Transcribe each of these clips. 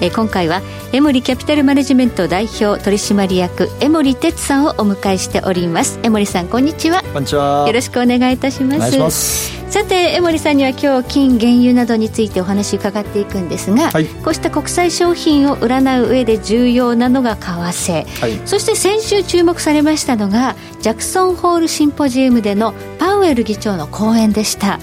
え今回はエモリキャピタルマネジメント代表取締役江森哲さんをお迎えしております。江森さんこんにちは。こんにちは。よろしくお願いいたします。さて江森さんには今日金原油などについてお話伺っていくんですが、はい、こうした国際商品を占う上で重要なのが為替、はい、そして先週注目されましたのがジャクソンホールシンポジウムでのパウエル議長の講演でした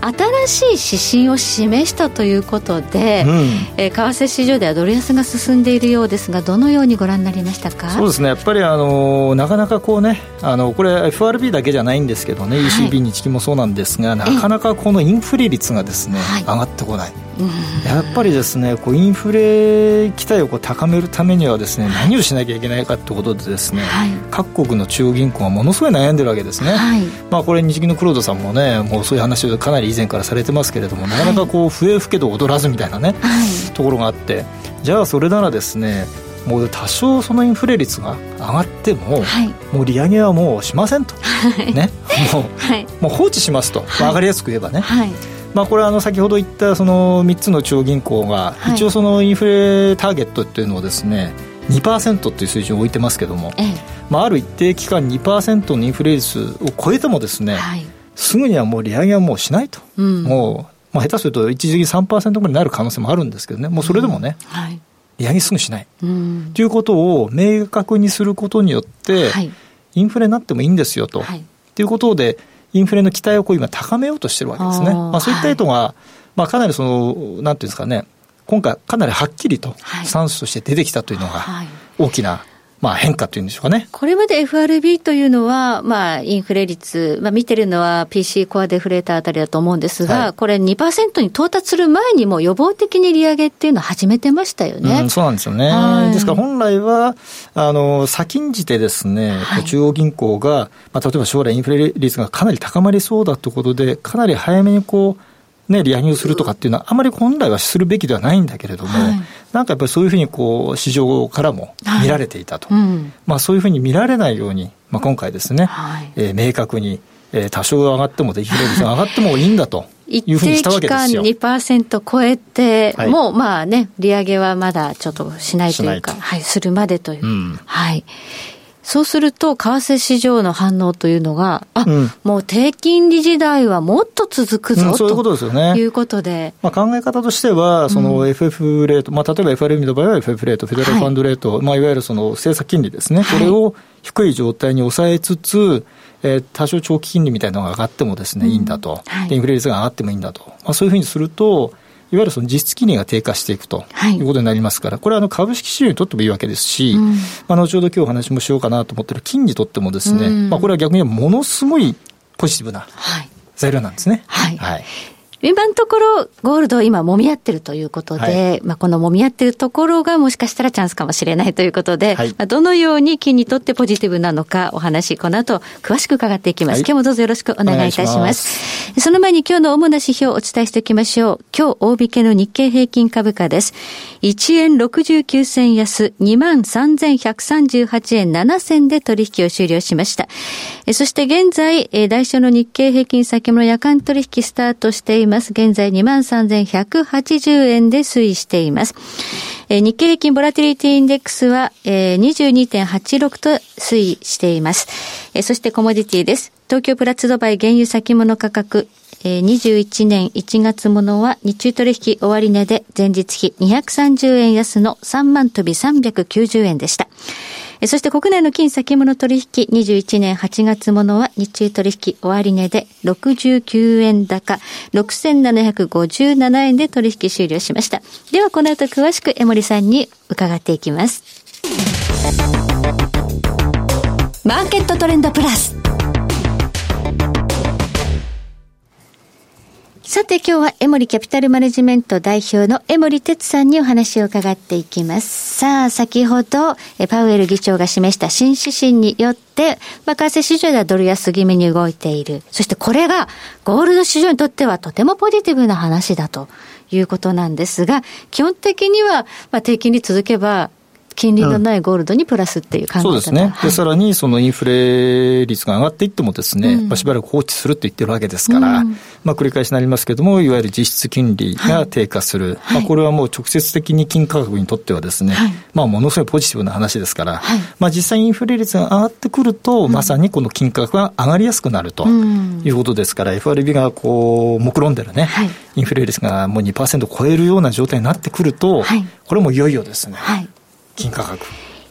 新しい指針を示したということで、うん、えー、為替市場ではドル安が進んでいるようですがどのようにご覧になりましたか？そうですね。やっぱりあのなかなかこうねあのこれ FRB だけじゃないんですけどね、はい、ECB 日銀もそうなんですがなかなかこのインフレ率がですね、上がってこない。やっぱりですねこうインフレ期待をこう高めるためにはですね何をしなきゃいけないかということでですね、はい、各国の中央銀行はものすごい悩んでるわけですね、はい、まあ、これ日銀の黒田さんもねもうそういう話をかなり以前からされてますけれども、なかなかこう笛吹けど踊らずみたいなね、ところがあってじゃあそれならですねもう多少そのインフレ率が上がっても、はい、もう利上げはもうしませんと、はい、ね。もうはい、もう放置しますと、分かりやすく言えばね、まあ、これはあの先ほど言ったその3つの中央銀行が一応そのインフレターゲットっていうのをですね2%っていう水準を置いてますけども、ええ、まあ、ある一定期間2%のインフレ率を超えてもですね、はい、すぐにはもう利上げはもうしないと、うん、もう、まあ、下手すると一時期3%ぐらいになる可能性もあるんですけどね。もうそれでもね、うんはい、利上げすぐしない、うん、ということを明確にすることによって、はい、インフレになってもいいんですよと、はい、いうことでインフレの期待をこう今高めようとしてるわけですね。あまあ、そういった意図が、はい、まあ、かなりその、なんていうんですかね、今回かなりはっきりとスタンスとして出てきたというのが大きなまあ、変化というんでしょうかね。これまで FRB というのは、まあ、インフレ率、まあ、見てるのは PC コアデフレーターあたりだと思うんですが、はい、これ2%に到達する前にも予防的に利上げっていうのを始めてましたよね。うん、そうなんですよね。ですから本来は、あの、先んじてですね、はい、中央銀行が、まあ、例えば将来インフレ率がかなり高まりそうだということで、かなり早めにこう、ね、利上げをするとかっていうのは、あまり本来はするべきではないんだけれども、はい、なんかやっぱりそういうふうにこう市場からも見られていたと、はいうん、まあ、そういうふうに見られないように、まあ、今回ですね、はい、えー、明確に、えー、多少上がっても、できが上がってもいいんだと。いうふうにしたわけですよ。一定期間2%超えて、はい、もうまあね、利上げはまだちょっとしないというか、はい、するまでという。うん、はい。そうすると、為替市場の反応というのが、あ、うん、もう低金利時代はもっと続くぞ、うん、そういうことですよね。いうことで。まあ、考え方としては、その FF レート、まあ、例えば FRB の場合は FF レート、フェデラルファンドレート、はい。まあ、いわゆるその政策金利ですね、これを低い状態に抑えつつ、えー、多少長期金利みたいなのが上がってもですね、いいんだと、はい、インフレ率が上がってもいいんだと、まあ、そういうふうにすると、いわゆるその実質金利が低下していくとい。うことになりますから、はい、これはあの株式市場にとってもいいわけですし、うん、まあ、後ほど今日お話もしようかなと思ってる金にとってもですね、うん、まあ、これは逆にものすごいポジティブな材料なんですね。はい、はい今のところ、ゴールド今揉み合ってるということで、はい、まあこの揉み合ってるところがもしかしたらチャンスかもしれないということで、はい、まあどのように金にとってポジティブなのかお話、この後詳しく伺っていきます。はい、今日もどうぞよろしくお願いいたします。その前に今日の主な指標をお伝えしておきましょう。今日大引けの日経平均株価です。1円69銭安、23,138円7銭で取引を終了しました。そして現在、来週の日経平均先物夜間取引スタートしています。ます。現在23,180円で推移しています。え、日経平均ボラティリティインデックスは、えー、22.86と推移しています。え、そしてコモディティです。東京プラツドバイ原油先物価格、えー、21年1月ものは日中取引終値で前日比230円安の3万飛び390円でした。そして国内の金先物取引21年8月ものは日中取引終値で69円高6757円で取引終了しました。ではこの後詳しく江森さんに伺っていきます。マーケットトレンドプラス。さて今日はエモリキャピタルマネジメント代表の江森哲さんにお話を伺っていきます。さあ、先ほど、パウエル議長が示した新指針によって、まあ、為替市場ではドル安気味に動いている。そしてこれが、ゴールド市場にとってはとてもポジティブな話だということなんですが、基本的には、まあ、低金利続けば、金利のないゴールドにプラスっていう考え方、そうですね。はい、で、さらにそのインフレ率が上がっていってもですね、うん、まあ、しばらく放置すると言ってるわけですから、うん、まあ、繰り返しになりますけれども、いわゆる実質金利が低下する。はい、まあ、これはもう直接的に金価格にとってはですね、はい、まあ、ものすごいポジティブな話ですから、まあ、実際インフレ率が上がってくると、まさにこの金価格が上がりやすくなるということですから、FRB がこう、目論んでるね、インフレ率がもう2%超えるような状態になってくると、これもいよいよですね、金価格。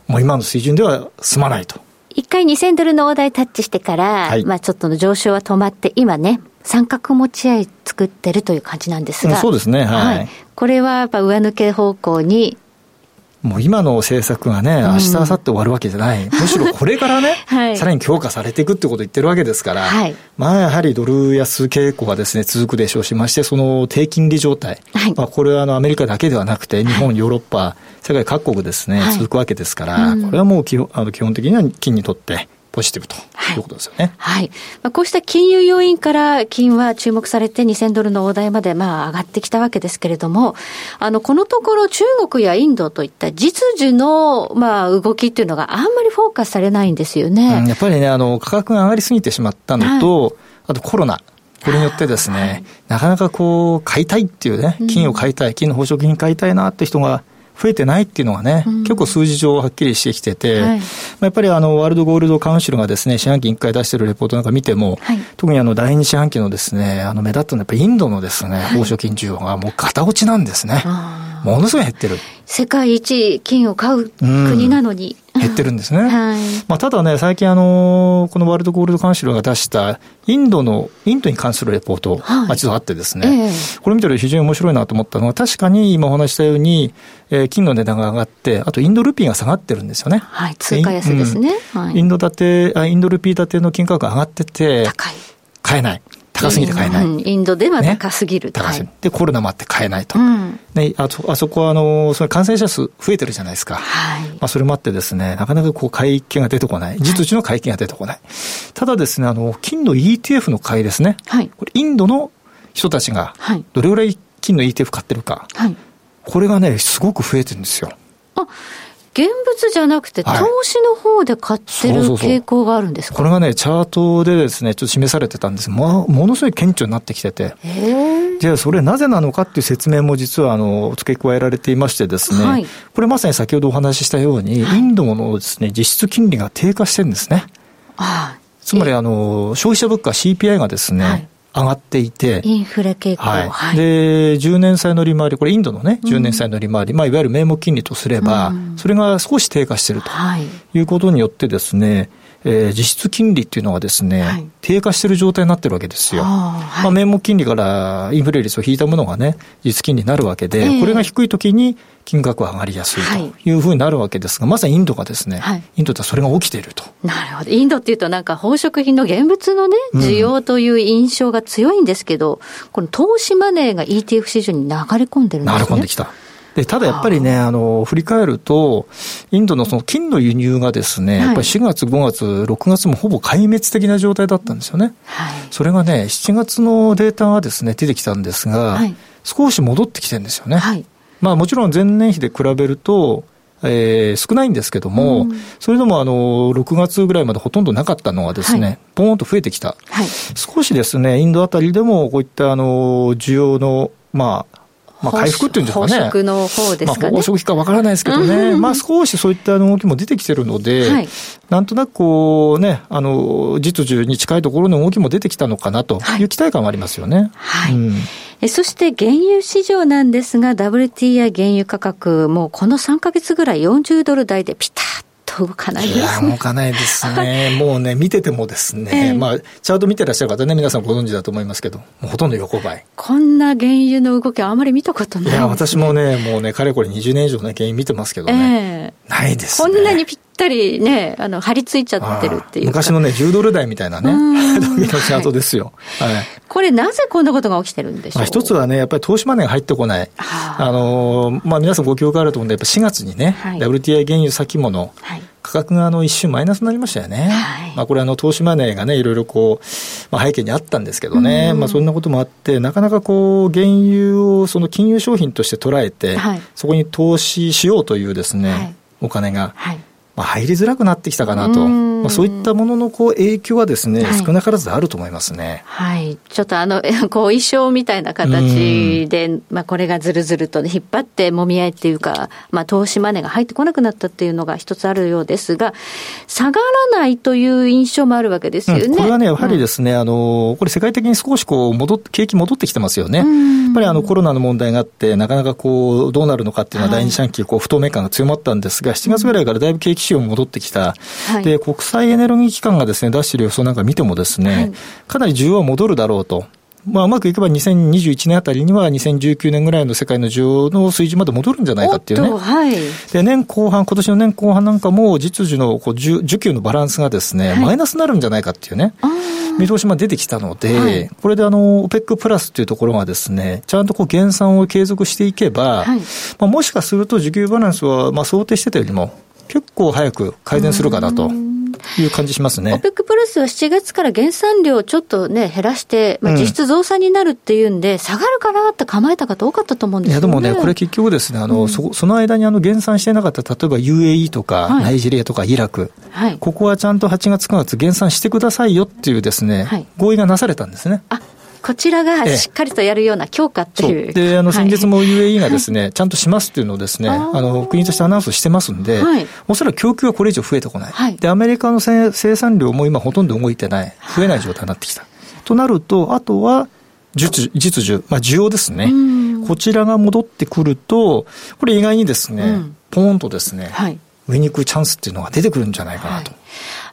もう今の水準では済まないと。一回2000ドルの大台タッチしてから、はい、まあちょっとの上昇は止まって、今ね、三角持ち合い作ってるという感じなんですが。そうですね、はい。はい、これはやっぱ上抜け方向にもう今の政策がね、明日、明後日終わるわけじゃない。むしろこれからね、はい、さらに強化されていくってことを言ってるわけですから、はい、まあやはりドル安傾向がですね、続くでしょうし、ましてその低金利状態。はい、まあこれはあのアメリカだけではなくて、日本、ヨーロッパ、世界各国ですね、続くわけですから、これはもう基本あの基本的には金にとって、ポジティブということですよね。はい。はい、まあ、こうした金融要因から金は注目されて2000ドルの大台までまあ上がってきたわけですけれども、あの、このところ中国やインドといった実需のまあ動きっていうのがあんまりフォーカスされないんですよね。うん、やっぱりね、あの、価格が上がりすぎてしまったのと、はい、あとコロナ。これによってですね、はい、なかなかこう、買いたいっていうね、金を買いたい、金の宝飾品買いたいなって人が増えてないっていうのがね、うん、結構数字上はっきりしてきてて、はい、やっぱりあの、ワールドゴールドカウンシルがですね、四半期1回出してるレポートなんか見ても、はい、特にあの、第二四半期のですね、あの、目立ったのはやっぱりインドのですね、宝飾金需要がもう片落ちなんですね。ものすごい減ってる。世界一金を買う国なのに。減ってるんですね。はい、まあ、ただね、最近あの、このワールドゴールドカウンシルが出したインドの、インドに関するレポート、はい、一度あってですね、えー、これ見てると非常に面白いなと思ったのは、確かに今お話したように、えー、金の値段が上がって、あとインドルピーが下がってるんですよね。はい、通貨安ですね。インド建て、あインドルピー建ての金価格が上がってて、高い。買えない。高すぎて買えない。インドでは高すぎる。ね、高すぎる。で、コロナもあって買えないと。うん、ね、あそあそこは、あの、それ感染者数増えてるじゃないですか。はい。まあ、それもあってですね、なかなかこう、買い気が出てこない。実需の買い気が出てこない。はい、ただですね、あの、金の ETF の買いですね。はい。これ、インドの人たちが、どれぐらい金の ETF 買ってるか。はい。これがね、すごく増えてるんですよ。あ、現物じゃなくて、投資の方で買ってる傾向があるんですか、これがね、チャートでですね、ちょっと示されてたんです。まあ、ものすごい顕著になってきてて、じゃあ、それなぜなのかっていう説明も実はあの付け加えられていましてですね、はい、これまさに先ほどお話ししたように、インドのですね、実質金利が低下してるんですね。つまりあの、消費者物価 CPI がですね、はい上がっていて、インフレ傾向、はい、で10年債の利回り、これ、インドのね、10年債の利回り、うん、まあ、いわゆる名目金利とすれば、うん、それが少し低下しているということによって、ですね、えー、実質金利っていうのがですね、はい、低下している状態になってるわけですよ。はい、まあ、名目金利からインフレ率を引いたものがね、実質金利になるわけで、えー、これが低いときに金額は上がりやすいというふうになるわけですが、まさにインドがですね、はい、インドではそれが起きていると。なるほど。インドっていうとなんか宝飾品の現物のね、需要という印象が強いんですけど、うん、この投資マネーが ETF 市場に流れ込んでるんですね。流れ込んできた。でただやっぱりね、あの、振り返ると、インドのその金の輸入がですね、やっぱり4月、5月、6月もほぼ壊滅的な状態だったんですよね。はい、それがね、7月のデータがですね、出てきたんですが、はい、少し戻ってきてるんですよね。はい、まあもちろん前年比で比べると、えー、少ないんですけども、うん、それでもあの6月ぐらいまでほとんどなかったのがですね、はい、ボーンと増えてきた、はい、少しですね、インドあたりでもこういったあの需要の、まあ、まあ、回復っていうんですかね。宝飾の方ですかね。まあ、かわからないですけどね。まあ、少しそういった動きも出てきてるので、はい、なんとなくこうね、あの、実需に近いところの動きも出てきたのかなという期待感はありますよね。はい。うんそして原油市場なんですが、WTI 原油価格、もうこの3か月ぐらい40ドル台でピタッと動かないですね。動かないですね。もうね、見ててもですね、えー、まあ、チャート見てらっしゃる方ね、皆さんご存知だと思いますけど、ほとんど横ばい。こんな原油の動きはあまり見たことない、ね、いや、私もね、もうね、かれこれ20年以上ね、原油見てますけどね、えー、ないです、ね、こんなにぴっったりね、あの、張り付いちゃってるっていう昔のね、10ドル台みたいなね、時のチャートですよ。はい。これなぜこんなことが起きてるんでしょう、まあ、一つはね、やっぱり投資マネーが入ってこない。あ。の、まあ皆さんご記憶あると思うんで、やっぱ4月にね、はい、WTI 原油先物、はい。価格があの一瞬マイナスになりましたよね。はい、まあこれあの投資マネーがね、いろいろこう、まあ背景にあったんですけどね、まあそんなこともあって、なかなかこう、原油をその金融商品として捉えて、はい、そこに投資しようというですね、はい、お金が、まあ、入りづらくなってきたかなと、まあ、そういったもののこう影響はですね、はい、少なからずあると思いますね。はい。ちょっとあの、こう、衣装みたいな形で、まあ、これがずるずると引っ張ってもみ合いっていうか、まあ、投資マネーが入ってこなくなったっていうのが一つあるようですが、下がらないという印象もあるわけですよね。うん、これはね、やはりですね、うん、あの、これ世界的に少しこう、戻っ、景気戻ってきてますよね。やっぱりあの、コロナの問題があって、なかなかこう、どうなるのかっていうのは第二四半期、こう、不透明感が強まったんですが、7月ぐらいからだいぶ景気戻ってきた。はい、で、国際エネルギー機関がですね、出している予想なんか見てもですね、はい、かなり需要は戻るだろうと。まあ、うまくいけば2021年あたりには2019年ぐらいの世界の需要の水準まで戻るんじゃないかっていうね。はい、で、年後半、今年の年後半なんかも実需のこう需給のバランスがですね、はい、マイナスになるんじゃないかっていうね。見通しも出てきたので、はい、これであの、OPEC プラスっていうところがですね、ちゃんとこう減産を継続していけば、はい、まあ、もしかすると需給バランスはまあ想定してたよりも結構早く改善するかなと。いう感じしますね。OPEC プラスは7月から減産量をちょっとね、減らして、まあ、実質増産になるっていうんで、うん、下がるかなって構えた方多かったと思うんですよ、ね、いや、でもね、これ結局ですね、あの、うん、そその間にあの減産してなかった、例えば UAE とか、ナイジェリアとかイラク、はい、ここはちゃんと8月、9月減産してくださいよっていうですね、はい、合意がなされたんですね。あこちらがしっかりとやるような強化っていう。で、あの、先日も UAE がですね、はい、ちゃんとしますっていうのをですね、あの、国としてアナウンスしてますんで、はい、おそらく供給はこれ以上増えてこない。はい、で、アメリカの生産量も今ほとんど動いてない。増えない状態になってきた。となると、あとは、実実需、まあ、需要ですね。こちらが戻ってくると、これ意外にですね、うん、ポーンとですね、はい、売りにくいチャンスっていうのが出てくるんじゃないかなと。はい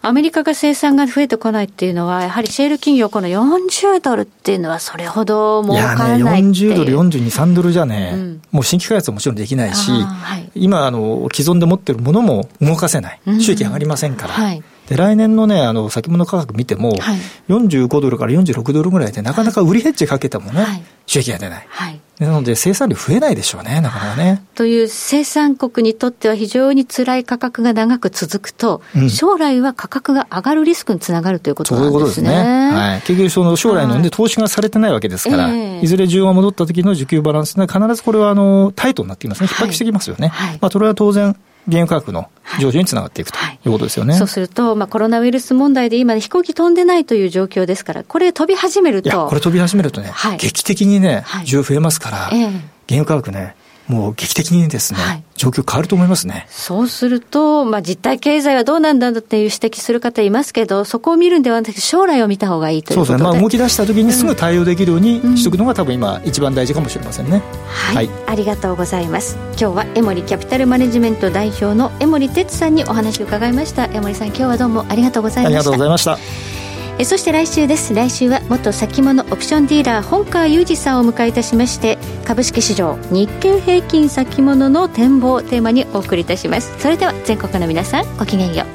アメリカが生産が増えてこないっていうのは、やはりシェール企業、この40ドルっていうのは、それほど儲からないいやね、40ドル、42、3ドルじゃね、うん、もう新規開発はもちろんできないし、はい、今あの、既存で持ってるものも動かせない、収益上がりませんから。うんはいで、来年のね、あの、先物価格見ても、はい、45ドルから46ドルぐらいで、なかなか売りヘッジかけてもね、はい、収益が出ない。はい、なので、生産量増えないでしょうね、なかなかね。という生産国にとっては非常に辛い価格が長く続くと、うん、将来は価格が上がるリスクにつながるということなんですね。そういうことですね。はい。結局、その将来ので投資がされてないわけですから、えー、いずれ需要が戻った時の需給バランスが必ずこれは、あの、タイトになってきますね。逼迫してきますよね。はい、まあ、それは当然、原油価格の上昇につながっていくとい。うことですよね。はいそうすると、まあ、コロナウイルス問題で今、ね、飛行機飛んでないという状況ですから、これ飛び始めると。これ飛び始めるとね、はい、劇的にね、需要増えますから、えー、原油価格ね、もう劇的にですね、はい、状況変わると思いますね。そうすると、まあ、実体経済はどうなんだっていう指摘する方いますけど、そこを見るんではなくて、将来を見た方がいいということでそうですね、まあ、動き出したときにすぐ対応できるようにしておくのが、多分今、一番大事かもしれませんね、はい、はい、ありがとうございます。今日はエモリキャピタルマネジメント代表の江森哲さんにお話を伺いました。江森さん、今日はどうもありがとうございました。ありがとうございました。えそして来週です。来週は元先物オプションディーラー本川裕二さんをお迎えいたしまして株式市場日経平均先物の展望テーマにお送りいたします。それでは全国の皆さんごきげんよう。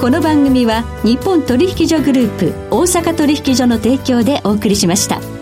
この番組は日本取引所グループ大阪取引所の提供でお送りしました。